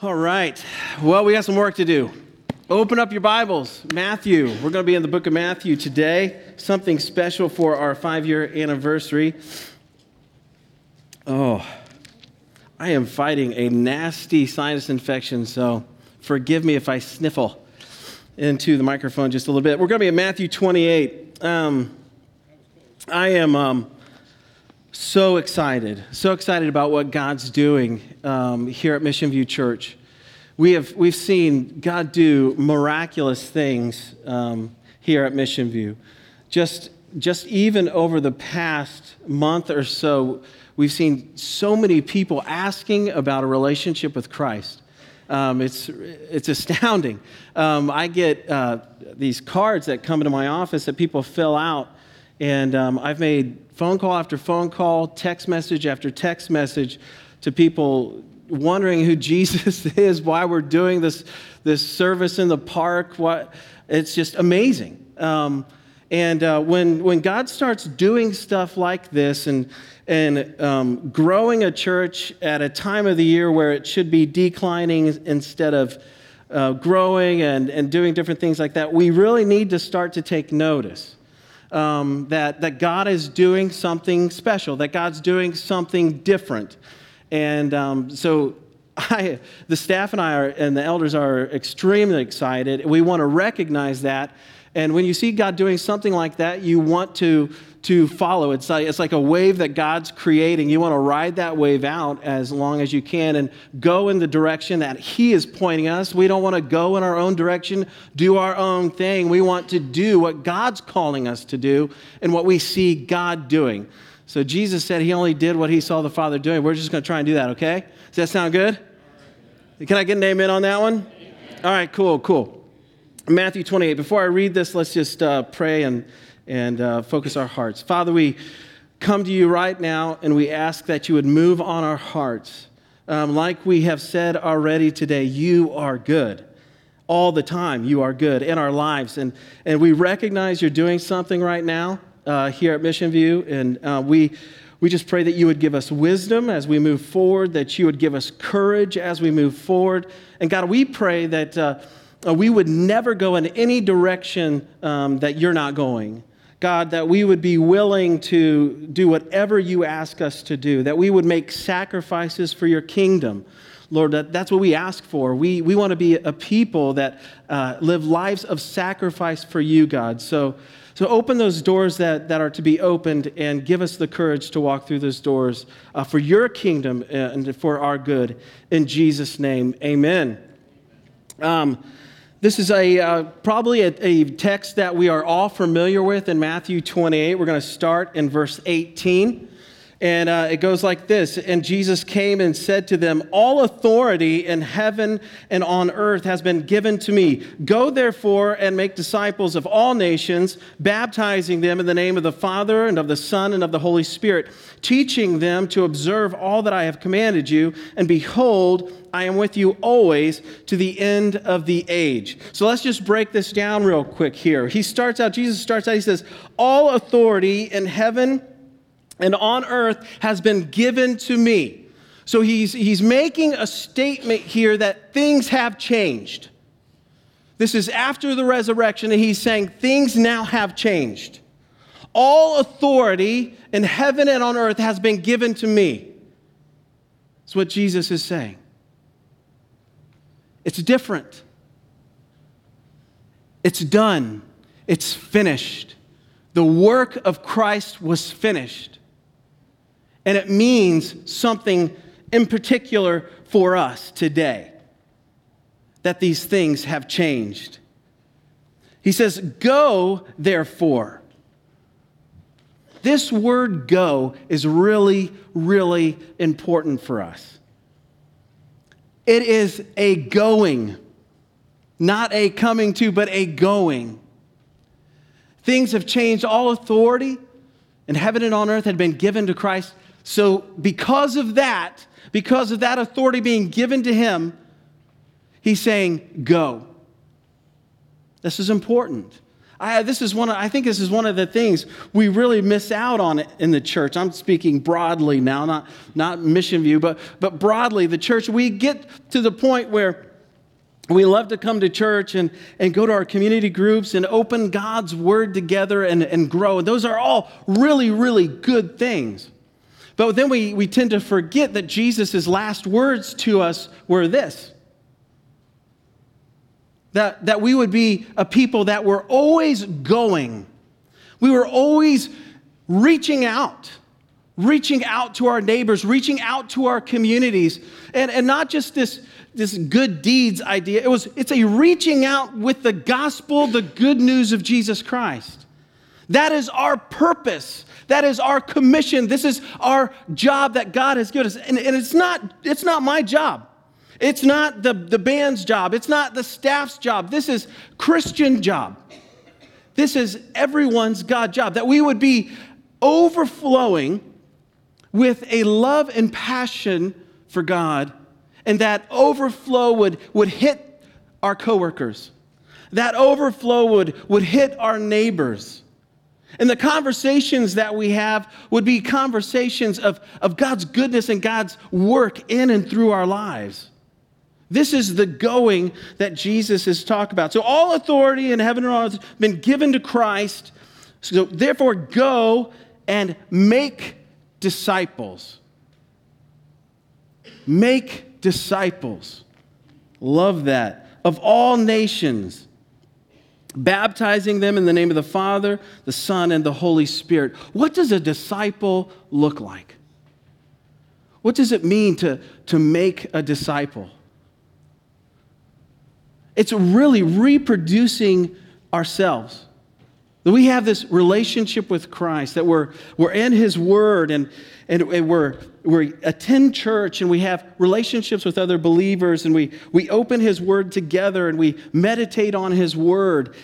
All right. Well, we got some work to do. Open up your Bibles. Matthew. We're going to be in the book of Matthew today. Something special for our five year anniversary. Oh, I am fighting a nasty sinus infection, so forgive me if I sniffle into the microphone just a little bit. We're going to be in Matthew 28. Um, I am. Um, so excited, so excited about what God's doing um, here at Mission View Church. We have, we've seen God do miraculous things um, here at Mission View. Just, just even over the past month or so, we've seen so many people asking about a relationship with Christ. Um, it's, it's astounding. Um, I get uh, these cards that come into my office that people fill out, and um, I've made phone call after phone call, text message after text message to people wondering who Jesus is, why we're doing this, this service in the park. What, it's just amazing. Um, and uh, when, when God starts doing stuff like this and, and um, growing a church at a time of the year where it should be declining instead of uh, growing and, and doing different things like that, we really need to start to take notice um, that, that God is doing something special, that God's doing something different. And um, so I, the staff and I are, and the elders are extremely excited. We want to recognize that. And when you see God doing something like that, you want to to follow. It's like, it's like a wave that God's creating. You want to ride that wave out as long as you can and go in the direction that He is pointing us. We don't want to go in our own direction, do our own thing. We want to do what God's calling us to do and what we see God doing. So Jesus said He only did what He saw the Father doing. We're just going to try and do that, okay? Does that sound good? Can I get an amen on that one? All right, cool, cool. Matthew 28. Before I read this, let's just uh, pray and and uh, focus our hearts. Father, we come to you right now and we ask that you would move on our hearts. Um, like we have said already today, you are good. All the time, you are good in our lives. And, and we recognize you're doing something right now uh, here at Mission View. And uh, we, we just pray that you would give us wisdom as we move forward, that you would give us courage as we move forward. And God, we pray that uh, we would never go in any direction um, that you're not going. God, that we would be willing to do whatever you ask us to do, that we would make sacrifices for your kingdom. Lord, that, that's what we ask for. We, we want to be a people that uh, live lives of sacrifice for you, God. So, so open those doors that, that are to be opened and give us the courage to walk through those doors uh, for your kingdom and for our good. In Jesus' name, amen. Um, this is a, uh, probably a, a, text that we are all familiar with in Matthew 28. We're going to start in verse 18. And uh, it goes like this And Jesus came and said to them, All authority in heaven and on earth has been given to me. Go therefore and make disciples of all nations, baptizing them in the name of the Father and of the Son and of the Holy Spirit, teaching them to observe all that I have commanded you. And behold, I am with you always to the end of the age. So let's just break this down real quick here. He starts out, Jesus starts out, he says, All authority in heaven and on earth has been given to me. So he's, he's making a statement here that things have changed. This is after the resurrection, and he's saying things now have changed. All authority in heaven and on earth has been given to me. That's what Jesus is saying. It's different. It's done. It's finished. The work of Christ was finished. And it means something in particular for us today that these things have changed. He says, Go, therefore. This word go is really, really important for us. It is a going, not a coming to, but a going. Things have changed. All authority in heaven and on earth had been given to Christ. So, because of that, because of that authority being given to him, he's saying, Go. This is important. I, this is one of, I think this is one of the things we really miss out on in the church. I'm speaking broadly now, not, not mission view, but, but broadly, the church. We get to the point where we love to come to church and, and go to our community groups and open God's word together and, and grow. And those are all really, really good things. But then we, we tend to forget that Jesus' last words to us were this that, that we would be a people that were always going. We were always reaching out, reaching out to our neighbors, reaching out to our communities, and, and not just this, this good deeds idea. It was, it's a reaching out with the gospel, the good news of Jesus Christ. That is our purpose. That is our commission. This is our job that God has given us. And, and it's, not, it's not my job. It's not the, the band's job. It's not the staff's job. This is Christian job. This is everyone's God job. That we would be overflowing with a love and passion for God, and that overflow would, would hit our coworkers. That overflow would, would hit our neighbors. And the conversations that we have would be conversations of, of God's goodness and God's work in and through our lives. This is the going that Jesus is talking about. So, all authority in heaven and on earth has been given to Christ. So, therefore, go and make disciples. Make disciples. Love that. Of all nations, baptizing them in the name of the Father, the Son, and the Holy Spirit. What does a disciple look like? What does it mean to, to make a disciple? It's really reproducing ourselves. That we have this relationship with Christ, that we're, we're in His Word and, and, and we're, we attend church and we have relationships with other believers and we, we open His Word together and we meditate on His Word.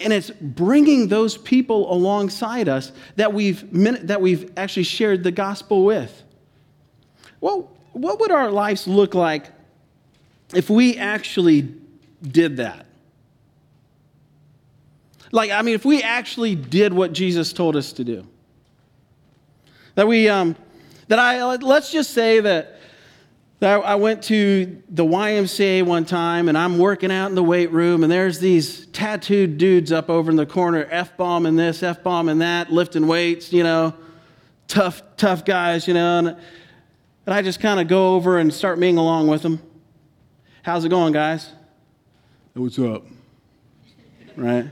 And it's bringing those people alongside us that we've, that we've actually shared the gospel with. Well, what would our lives look like if we actually did that. Like, I mean, if we actually did what Jesus told us to do, that we, um, that I, let's just say that, that I went to the YMCA one time and I'm working out in the weight room and there's these tattooed dudes up over in the corner, F bomb and this, F bomb and that, lifting weights, you know, tough, tough guys, you know. And, and I just kind of go over and start mingling along with them. How's it going, guys? What's up? Right?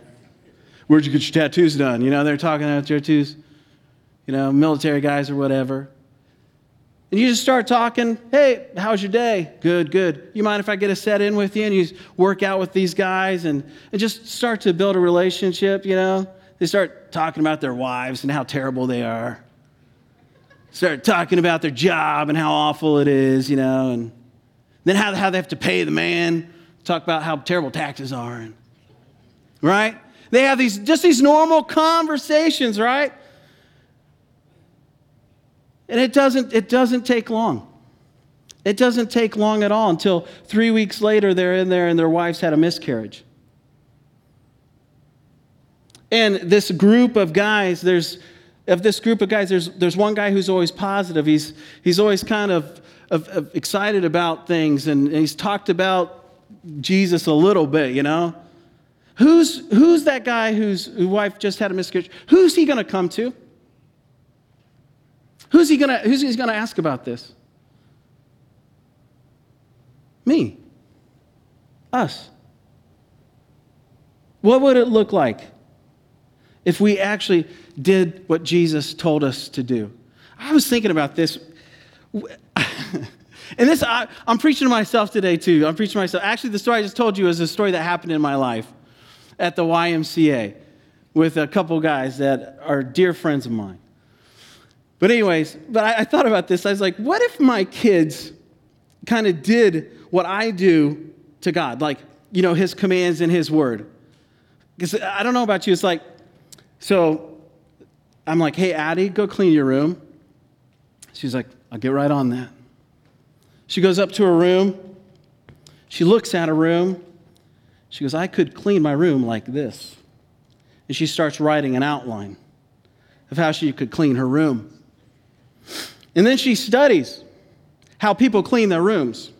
Where'd you get your tattoos done? You know, they're talking about tattoos, you know, military guys or whatever. And you just start talking, hey, how's your day? Good, good. You mind if I get a set in with you? And you work out with these guys and, and just start to build a relationship, you know? They start talking about their wives and how terrible they are. Start talking about their job and how awful it is, you know, and then how, how they have to pay the man talk about how terrible taxes are. And, right? They have these just these normal conversations, right? And it doesn't, it doesn't take long. It doesn't take long at all until three weeks later they're in there and their wives had a miscarriage. And this group of guys, there's of this group of guys, there's, there's one guy who's always positive. He's, he's always kind of, of, of excited about things, and, and he's talked about Jesus a little bit, you know? Who's, who's that guy whose, wife just had a miscarriage? Who's he going to come to? Who's he going to who's he going to ask about this? Me. Us. What would it look like if we actually did what Jesus told us to do? I was thinking about this. And this, I, am preaching to myself today too. I'm preaching to myself. Actually, the story I just told you is a story that happened in my life at the YMCA with a couple guys that are dear friends of mine. But, anyways, but I, I thought about this. I was like, what if my kids kind of did what I do to God? Like, you know, his commands and his word. Because I don't know about you. It's like, so I'm like, hey, Addie, go clean your room. She's like, I'll get right on that. She goes up to her room. She looks at her room. She goes, I could clean my room like this. and she starts writing an outline of how she could clean her room. And then she studies how people clean their rooms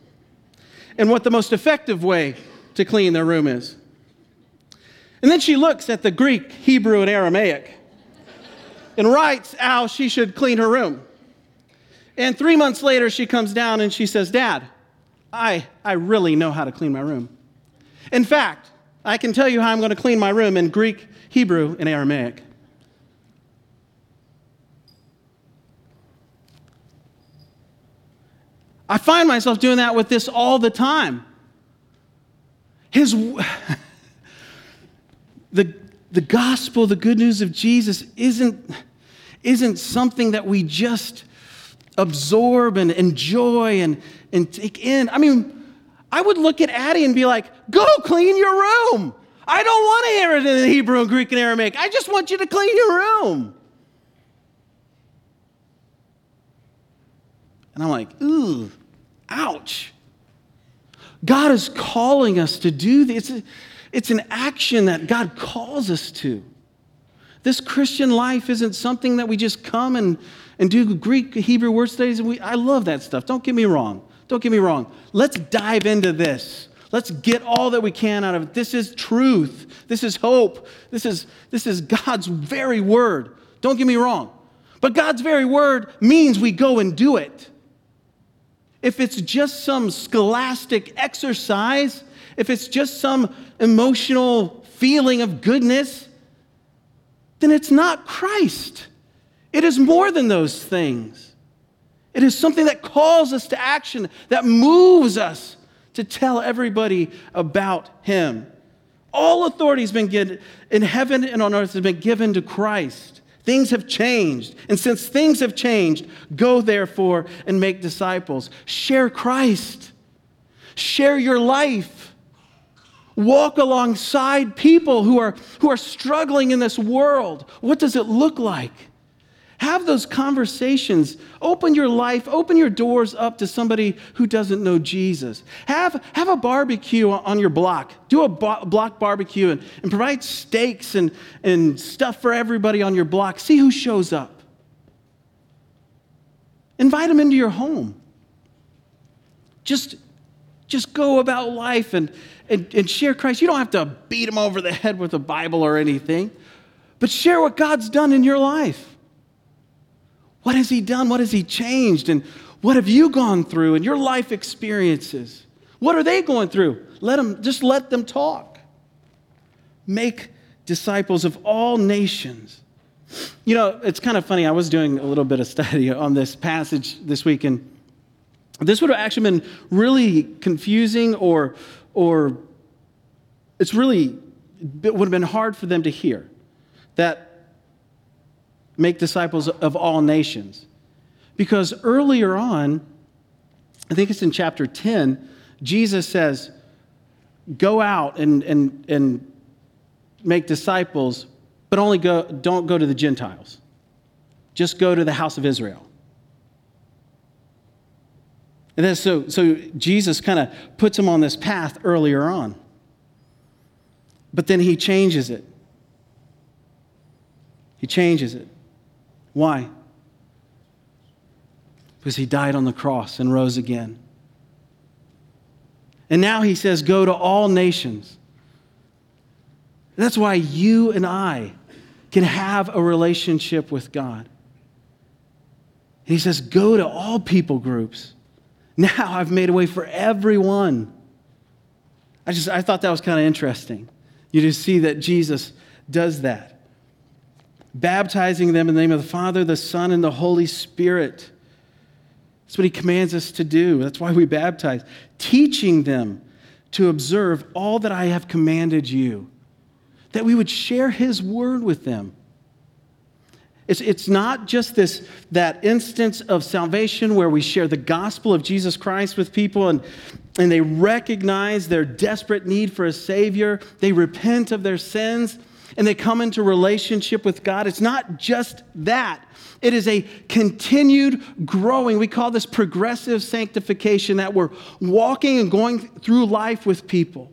and what the most effective way to clean their room is. And then she looks at the Greek, Hebrew, and Aramaic and writes how she should clean her room. And three months later, she comes down and she says, Dad, I, I really know how to clean my room. In fact, I can tell you how I'm going to clean my room in Greek, Hebrew, and Aramaic. I find myself doing that with this all the time. His, the, the gospel, the good news of Jesus, isn't, isn't something that we just absorb and enjoy and, and take in. I mean, I would look at Addie and be like, go clean your room. I don't want to hear it in Hebrew and Greek and Aramaic. I just want you to clean your room. And I'm like, ooh, ouch. God is calling us to do this. It's, it's an action that God calls us to. This Christian life isn't something that we just come and, and do Greek, Hebrew word studies. We, I love that stuff. Don't get me wrong. Don't get me wrong. Let's dive into this. Let's get all that we can out of it. This is truth. This is hope. This is, this is God's very word. Don't get me wrong. But God's very word means we go and do it if it's just some scholastic exercise, if it's just some emotional feeling of goodness, then it's not Christ. It is more than those things. It is something that calls us to action, that moves us to tell everybody about Him. All authority has been given in heaven and on earth has been given to Christ. Things have changed. And since things have changed, go therefore and make disciples. Share Christ. Share your life. Walk alongside people who are, who are struggling in this world. What does it look like? Have those conversations. Open your life, open your doors up to somebody who doesn't know Jesus. Have, have a barbecue on your block. Do a block barbecue and, and provide steaks and, and stuff for everybody on your block. See who shows up. Invite them into your home. Just, just go about life and, and, and share Christ. You don't have to beat them over the head with a Bible or anything, but share what God's done in your life. What has He done? What has He changed? And what have you gone through in your life experiences? What are they going through? Let them, just let them talk. Make disciples of all nations. You know, it's kind of funny. I was doing a little bit of study on this passage this week, and this would have actually been really confusing or, or it's really, it would have been hard for them to hear. That make disciples of all nations. Because earlier on, I think it's in chapter 10, Jesus says, Go out and, and, and make disciples, but only go, don't go to the Gentiles. Just go to the house of Israel. And then so, so Jesus kind of puts him on this path earlier on. But then he changes it. He changes it. Why? Because he died on the cross and rose again. And now he says, Go to all nations. That's why you and I can have a relationship with God. And he says, Go to all people groups. Now I've made a way for everyone. I just I thought that was kind of interesting. You just see that Jesus does that baptizing them in the name of the Father, the Son, and the Holy Spirit. That's what he commands us to do. That's why we baptize, teaching them to observe all that I have commanded you, that we would share his word with them. It's, it's not just this that instance of salvation where we share the gospel of Jesus Christ with people and, and they recognize their desperate need for a Savior. They repent of their sins and they come into relationship with God. It's not just that, it is a continued growing. We call this progressive sanctification that we're walking and going through life with people.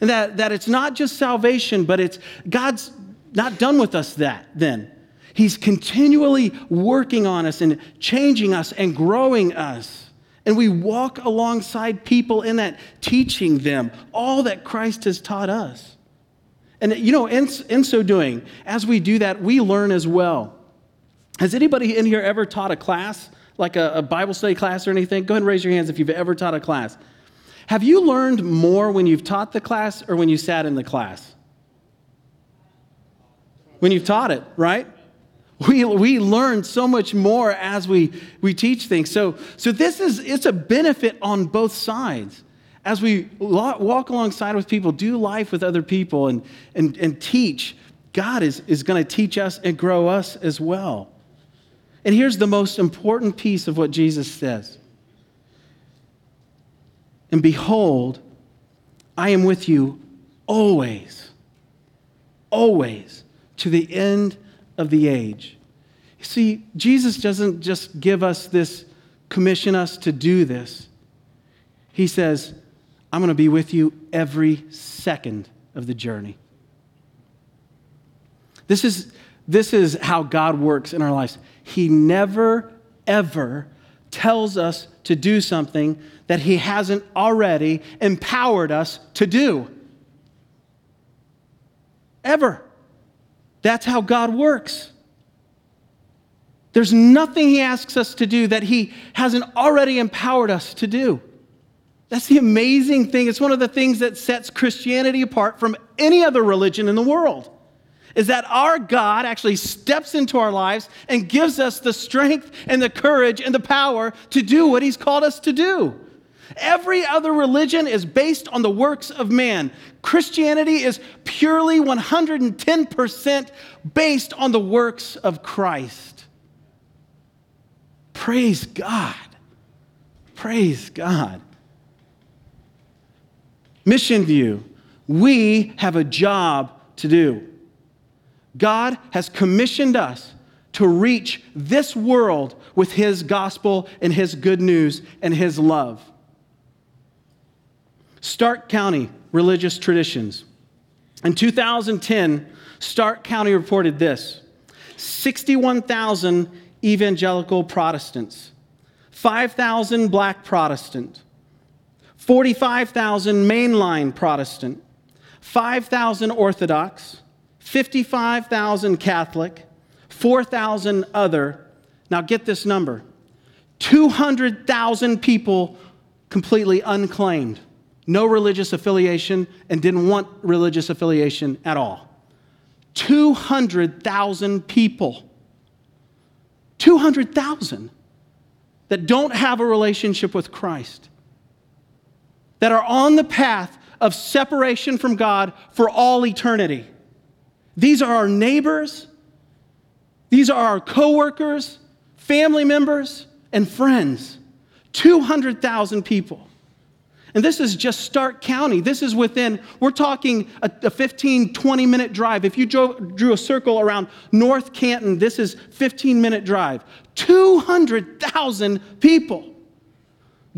And that, that it's not just salvation, but it's God's not done with us that then. He's continually working on us and changing us and growing us. And we walk alongside people in that, teaching them all that Christ has taught us. And, you know, in, in so doing, as we do that, we learn as well. Has anybody in here ever taught a class, like a, a Bible study class or anything? Go ahead and raise your hands if you've ever taught a class. Have you learned more when you've taught the class or when you sat in the class? When you've taught it, right? We, we learn so much more as we, we teach things. So, so this is it's a benefit on both sides. As we walk alongside with people, do life with other people, and, and, and teach, God is, is going to teach us and grow us as well. And here's the most important piece of what Jesus says And behold, I am with you always, always, to the end of the age. See, Jesus doesn't just give us this, commission us to do this. He says, I'm going to be with you every second of the journey. This is, this is how God works in our lives. He never, ever tells us to do something that He hasn't already empowered us to do. Ever. That's how God works. There's nothing He asks us to do that He hasn't already empowered us to do. That's the amazing thing. It's one of the things that sets Christianity apart from any other religion in the world is that our God actually steps into our lives and gives us the strength and the courage and the power to do what He's called us to do. Every other religion is based on the works of man. Christianity is purely 110% based on the works of Christ. Praise God. Praise God. Mission View, we have a job to do. God has commissioned us to reach this world with His gospel and His good news and His love. Stark County religious traditions. In 2010, Stark County reported this 61,000 evangelical Protestants, 5,000 black Protestant, 45,000 mainline Protestant, 5,000 Orthodox, 55,000 Catholic, 4,000 other. Now get this number 200,000 people completely unclaimed, no religious affiliation, and didn't want religious affiliation at all. 200,000 people. 200,000 that don't have a relationship with Christ, that are on the path of separation from God for all eternity. These are our neighbors, these are our coworkers, family members, and friends. 200,000 people. And this is just Stark County. This is within, we're talking a, a 15, 20 minute drive. If you drew, drew a circle around North Canton, this is 15 minute drive. 200,000 people.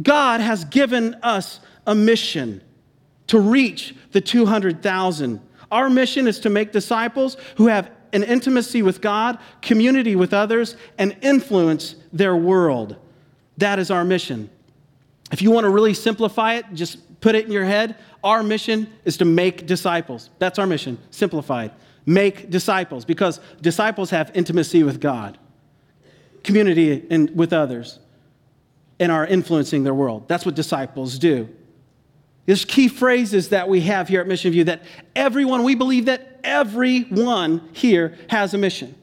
God has given us a mission to reach the 200,000. Our mission is to make disciples who have an intimacy with God, community with others, and influence their world. That is our mission. If you want to really simplify it, just put it in your head. Our mission is to make disciples. That's our mission, simplified. Make disciples, because disciples have intimacy with God, community and with others, and are influencing their world. That's what disciples do. There's key phrases that we have here at Mission View that everyone, we believe that everyone here has a mission.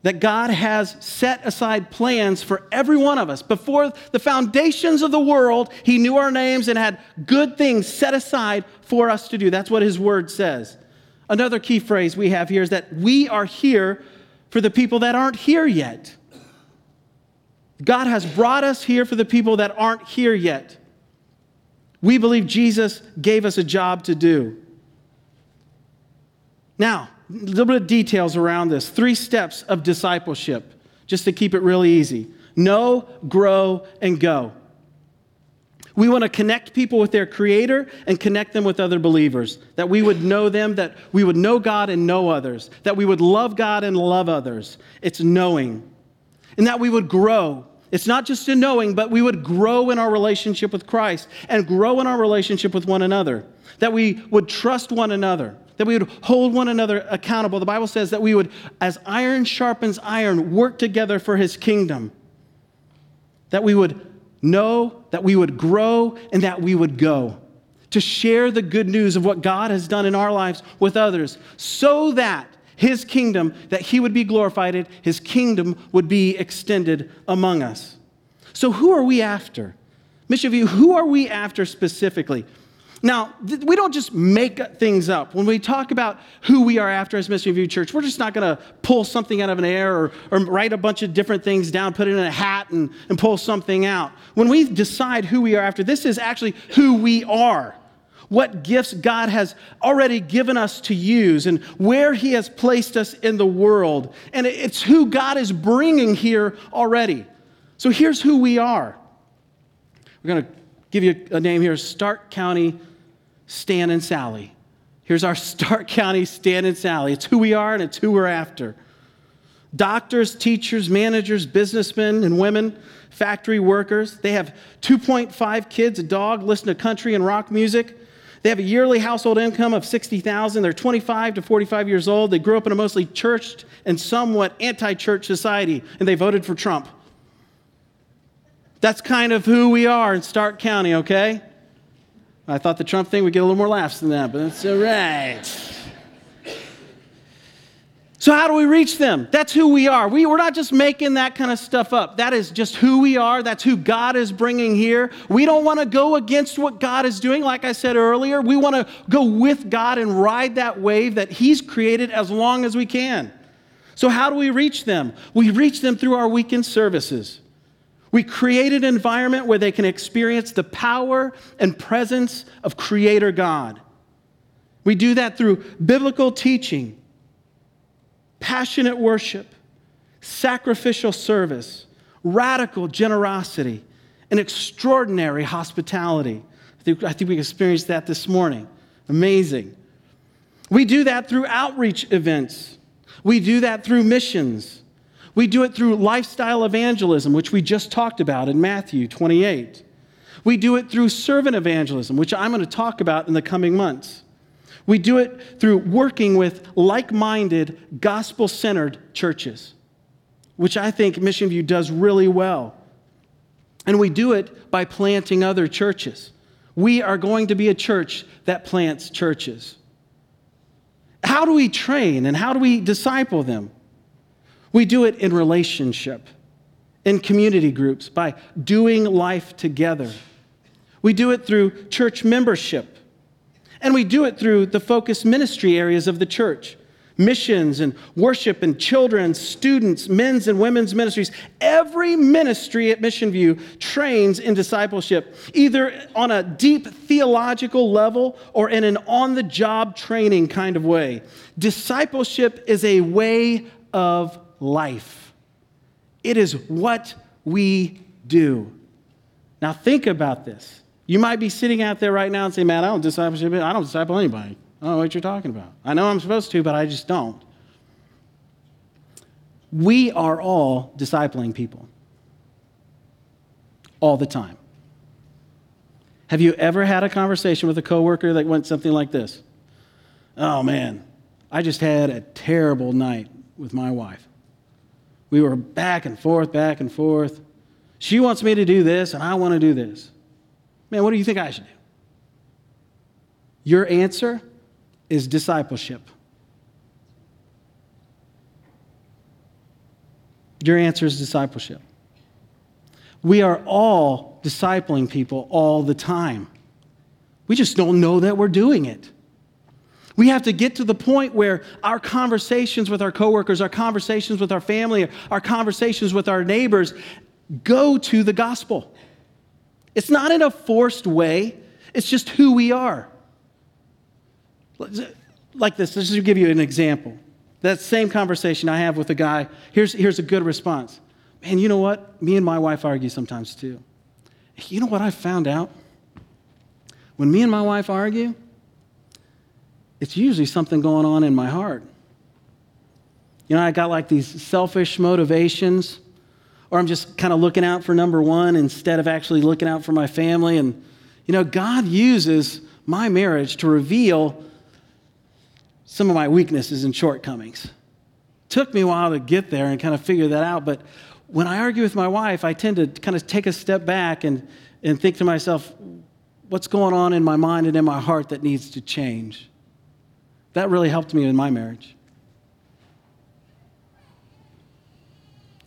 That God has set aside plans for every one of us. Before the foundations of the world, He knew our names and had good things set aside for us to do. That's what His Word says. Another key phrase we have here is that we are here for the people that aren't here yet. God has brought us here for the people that aren't here yet. We believe Jesus gave us a job to do. Now, a little bit of details around this. Three steps of discipleship, just to keep it really easy know, grow, and go. We want to connect people with their Creator and connect them with other believers. That we would know them, that we would know God and know others, that we would love God and love others. It's knowing. And that we would grow. It's not just a knowing, but we would grow in our relationship with Christ and grow in our relationship with one another. That we would trust one another, that we would hold one another accountable. The Bible says that we would, as iron sharpens iron, work together for His kingdom. That we would know, that we would grow, and that we would go to share the good news of what God has done in our lives with others so that his kingdom, that he would be glorified, in, his kingdom would be extended among us. So, who are we after? Mission View, who are we after specifically? Now, th- we don't just make things up. When we talk about who we are after as Mission View Church, we're just not going to pull something out of an air or, or write a bunch of different things down, put it in a hat, and, and pull something out. When we decide who we are after, this is actually who we are. What gifts God has already given us to use and where He has placed us in the world. And it's who God is bringing here already. So here's who we are. We're going to give you a name here Stark County Stan and Sally. Here's our Stark County Stan and Sally. It's who we are and it's who we're after. Doctors, teachers, managers, businessmen and women, factory workers. They have 2.5 kids, a dog, listen to country and rock music. They have a yearly household income of 60,000. They're 25 to 45 years old. They grew up in a mostly church and somewhat anti-church society and they voted for Trump. That's kind of who we are in Stark County, okay? I thought the Trump thing would get a little more laughs than that, but that's all right. So, how do we reach them? That's who we are. We, we're not just making that kind of stuff up. That is just who we are. That's who God is bringing here. We don't want to go against what God is doing, like I said earlier. We want to go with God and ride that wave that He's created as long as we can. So, how do we reach them? We reach them through our weekend services. We create an environment where they can experience the power and presence of Creator God. We do that through biblical teaching, passionate worship, sacrificial service, radical generosity, and extraordinary hospitality. I think, I think we experienced that this morning. Amazing. We do that through outreach events. We do that through missions. We do it through lifestyle evangelism, which we just talked about in Matthew 28. We do it through servant evangelism, which I'm going to talk about in the coming months. We do it through working with like minded, gospel centered churches, which I think Mission View does really well. And we do it by planting other churches. We are going to be a church that plants churches. How do we train and how do we disciple them? We do it in relationship, in community groups, by doing life together. We do it through church membership. And we do it through the focus ministry areas of the church missions and worship and children, students, men's and women's ministries. Every ministry at Mission View trains in discipleship, either on a deep theological level or in an on the job training kind of way. Discipleship is a way of life. It is what we do. Now, think about this. You might be sitting out there right now and say, Man, I don't discipleship, I don't disciple anybody. I don't know what you're talking about. I know I'm supposed to, but I just don't. We are all discipling people all the time. Have you ever had a conversation with a coworker that went something like this? Oh man, I just had a terrible night with my wife. We were back and forth, back and forth. She wants me to do this, and I want to do this. Man, what do you think I should do? Your answer is discipleship. Your answer is discipleship. We are all discipling people all the time. We just don't know that we're doing it. We have to get to the point where our conversations with our coworkers, our conversations with our family, our conversations with our neighbors go to the gospel. It's not in a forced way, it's just who we are. Like this, let's just give you an example. That same conversation I have with a guy, here's, here's a good response. Man, you know what? Me and my wife argue sometimes too. You know what I found out? when me and my wife argue, it's usually something going on in my heart. You know, I got like these selfish motivations, or I'm just kind of looking out for number one instead of actually looking out for my family. And, you know, God uses my marriage to reveal some of my weaknesses and shortcomings. Took me a while to get there and kind of figure that out, but when I argue with my wife, I tend to kind of take a step back and, and think to myself, what's going on in my mind and in my heart that needs to change? That really helped me in my marriage.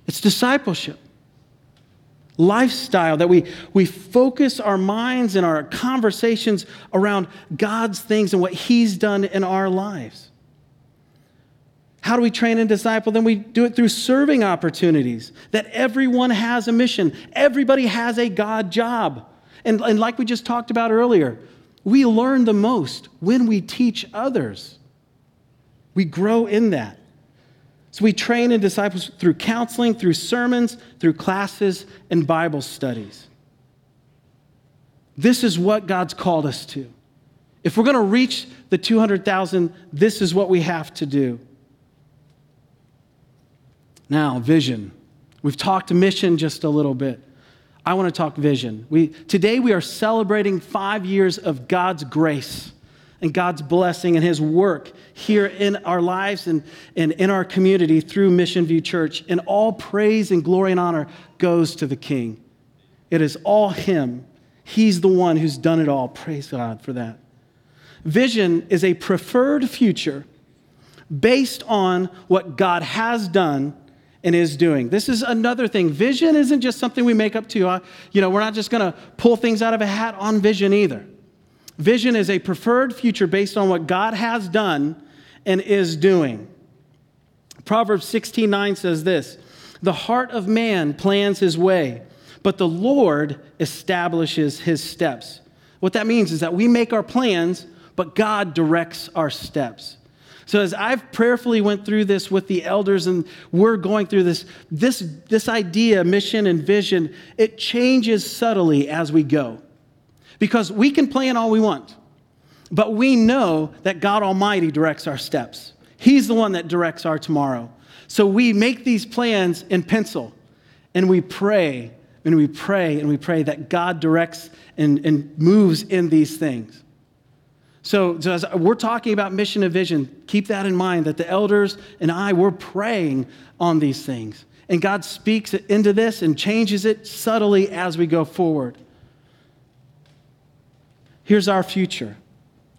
It's discipleship, lifestyle that we, we focus our minds and our conversations around God's things and what He's done in our lives. How do we train and disciple? Then we do it through serving opportunities, that everyone has a mission. Everybody has a God job. And, and like we just talked about earlier, we learn the most when we teach others. We grow in that. So we train and disciples through counseling, through sermons, through classes, and Bible studies. This is what God's called us to. If we're going to reach the 200,000, this is what we have to do. Now, vision. We've talked mission just a little bit. I want to talk vision. We, today, we are celebrating five years of God's grace and God's blessing and His work here in our lives and, and in our community through Mission View Church. And all praise and glory and honor goes to the King. It is all Him. He's the one who's done it all. Praise God for that. Vision is a preferred future based on what God has done and is doing. This is another thing. Vision isn't just something we make up to. Uh, you know, we're not just going to pull things out of a hat on vision either. Vision is a preferred future based on what God has done and is doing. Proverbs 16:9 says this, "The heart of man plans his way, but the Lord establishes his steps." What that means is that we make our plans, but God directs our steps. So as I've prayerfully went through this with the elders and we're going through this, this, this idea, mission and vision, it changes subtly as we go. Because we can plan all we want, but we know that God Almighty directs our steps. He's the one that directs our tomorrow. So we make these plans in pencil and we pray and we pray and we pray that God directs and, and moves in these things. So, so, we're talking about mission and vision, keep that in mind that the elders and I, we're praying on these things. And God speaks into this and changes it subtly as we go forward. Here's our future.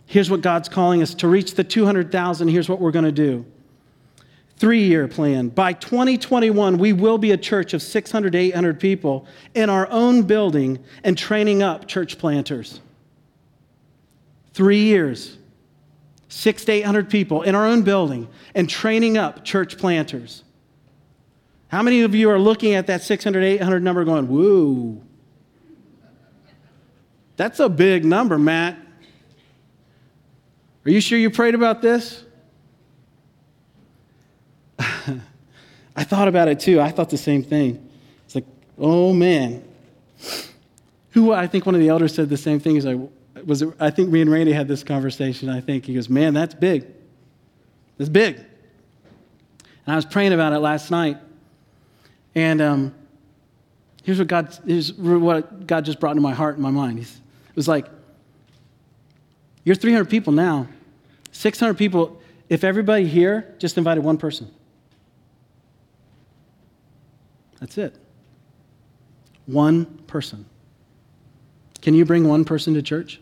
Here's what God's calling us to reach the 200,000. Here's what we're going to do. Three year plan. By 2021, we will be a church of 600 to 800 people in our own building and training up church planters. Three years, six to 800 people in our own building and training up church planters. How many of you are looking at that 600, 800 number going, woo? That's a big number, Matt. Are you sure you prayed about this? I thought about it too. I thought the same thing. It's like, oh man. Who I think one of the elders said the same thing. He's like, was it, I think me and Randy had this conversation. I think he goes, man, that's big. That's big. And I was praying about it last night. And um, here's what God here's what God just brought into my heart and my mind. He's, was like, you're 300 people now, 600 people. If everybody here just invited one person, that's it. One person. Can you bring one person to church?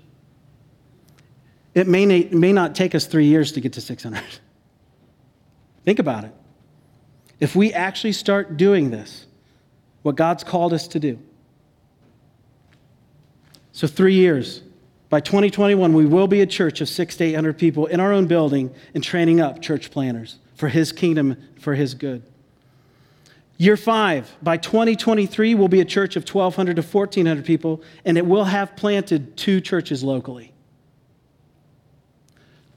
It may, it may not take us three years to get to 600. Think about it. If we actually start doing this, what God's called us to do. So, three years. By 2021, we will be a church of six to 800 people in our own building and training up church planners for His kingdom, for His good. Year five, by 2023, we'll be a church of 1,200 to 1,400 people, and it will have planted two churches locally.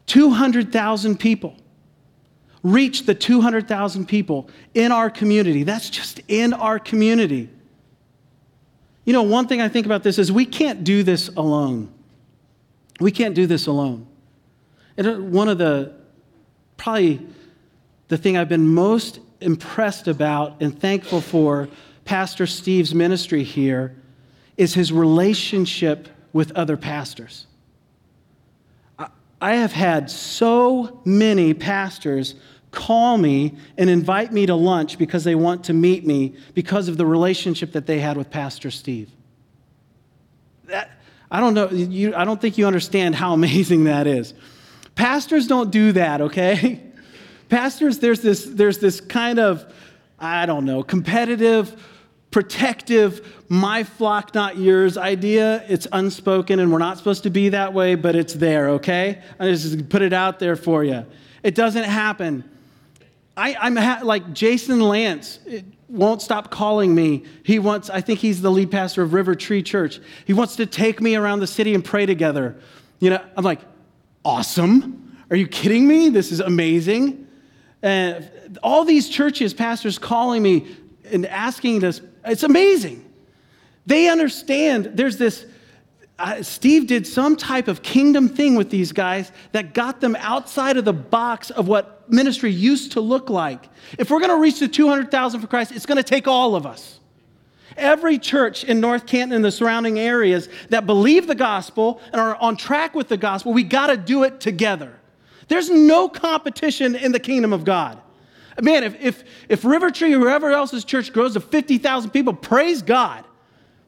200,000 people. Reach the 200,000 people in our community. That's just in our community. You know, one thing I think about this is we can't do this alone. We can't do this alone. And uh, one of the, probably the thing I've been most impressed about and thankful for Pastor Steve's ministry here is his relationship with other pastors. I have had so many pastors call me and invite me to lunch because they want to meet me because of the relationship that they had with Pastor Steve. That, I don't know, you, I don't think you understand how amazing that is. Pastors don't do that, okay? Pastors, there's this, there's this kind of, I don't know, competitive, protective, my flock, not yours idea. It's unspoken and we're not supposed to be that way, but it's there, okay? I just put it out there for you. It doesn't happen. I, am ha- like Jason Lance won't stop calling me. He wants, I think he's the lead pastor of River Tree Church. He wants to take me around the city and pray together. You know, I'm like, awesome. Are you kidding me? This is amazing. And all these churches, pastors calling me and asking this, it's amazing. They understand there's this uh, Steve did some type of kingdom thing with these guys that got them outside of the box of what ministry used to look like. If we're going to reach the 200,000 for Christ, it's going to take all of us. Every church in North Canton and the surrounding areas that believe the gospel and are on track with the gospel, we got to do it together. There's no competition in the kingdom of God. Man, if, if, if River Tree or whoever else's church grows to 50,000 people, praise God.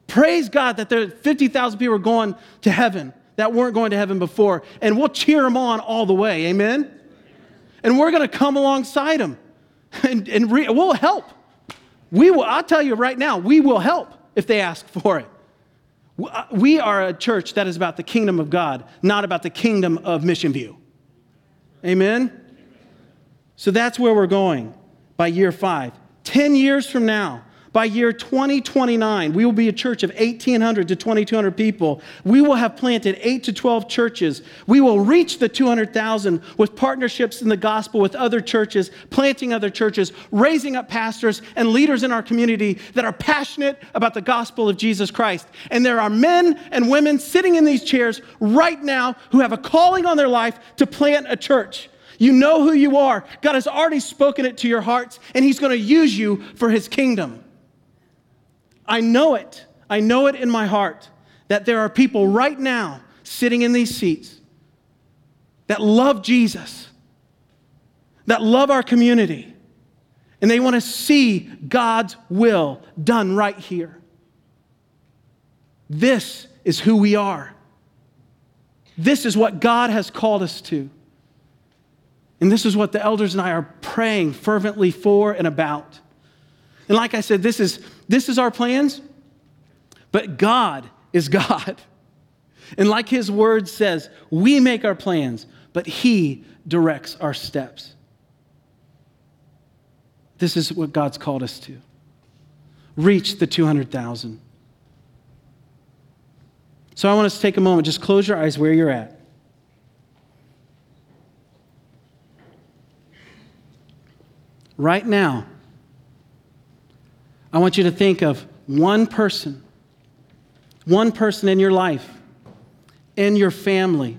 Praise God that there 50,000 people are going to heaven that weren't going to heaven before, and we'll cheer them on all the way. Amen? And we're going to come alongside them and, and re- we'll help. We will, I'll tell you right now, we will help if they ask for it. Uh, we are a church that is about the kingdom of God, not about the kingdom of Mission View. Amen? So that's where we're going by year five. 10 years from now, by year 2029, we will be a church of 1,800 to 2,200 people. We will have planted 8 to 12 churches. We will reach the 200,000 with partnerships in the gospel with other churches, planting other churches, raising up pastors and leaders in our community that are passionate about the gospel of Jesus Christ. And there are men and women sitting in these chairs right now who have a calling on their life to plant a church. You know who you are. God has already spoken it to your hearts, and He's going to use you for His kingdom. I know it. I know it in my heart that there are people right now sitting in these seats that love Jesus, that love our community, and they want to see God's will done right here. This is who we are. This is what God has called us to. And this is what the elders and I are praying fervently for and about. And like I said, this is, this is our plans, but God is God. And like his word says, we make our plans, but he directs our steps. This is what God's called us to reach the 200,000. So I want us to take a moment, just close your eyes where you're at. Right now, I want you to think of one person, one person in your life, in your family.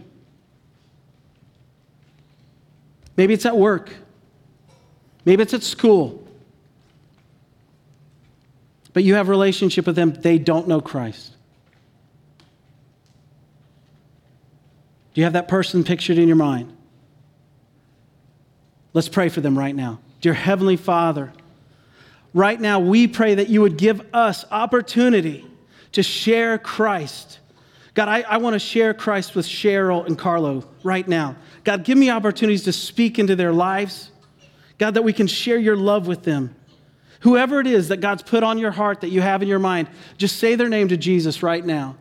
Maybe it's at work, maybe it's at school. But you have a relationship with them, they don't know Christ. Do you have that person pictured in your mind? Let's pray for them right now. Dear Heavenly Father, right now we pray that you would give us opportunity to share Christ. God, I, I want to share Christ with Cheryl and Carlo right now. God, give me opportunities to speak into their lives. God, that we can share your love with them. Whoever it is that God's put on your heart that you have in your mind, just say their name to Jesus right now.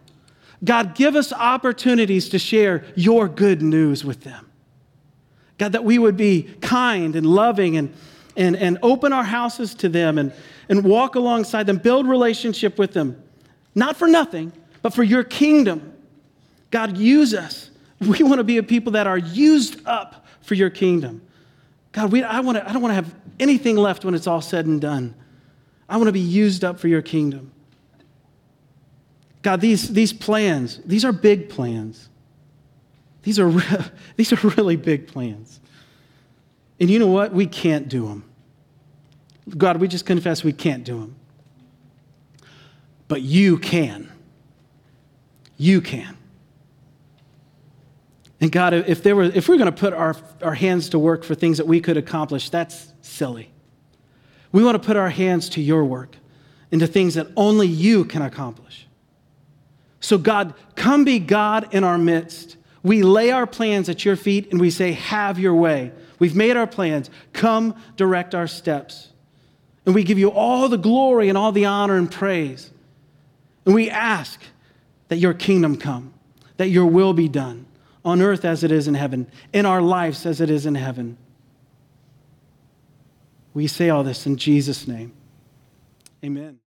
God, give us opportunities to share your good news with them. God, that we would be kind and loving and and, and open our houses to them and, and walk alongside them, build relationship with them, not for nothing, but for your kingdom. God, use us. We want to be a people that are used up for your kingdom. God, we, I, want to, I don't want to have anything left when it's all said and done. I want to be used up for your kingdom. God, these, these plans, these are big plans. These are, re- these are really big plans. And you know what? We can't do them. God, we just confess we can't do them. But you can. You can. And God, if, there were, if we are going to put our, our hands to work for things that we could accomplish, that's silly. We want to put our hands to your work into things that only you can accomplish. So, God, come be God in our midst. We lay our plans at your feet and we say, Have your way. We've made our plans. Come direct our steps. And we give you all the glory and all the honor and praise. And we ask that your kingdom come, that your will be done on earth as it is in heaven, in our lives as it is in heaven. We say all this in Jesus' name. Amen.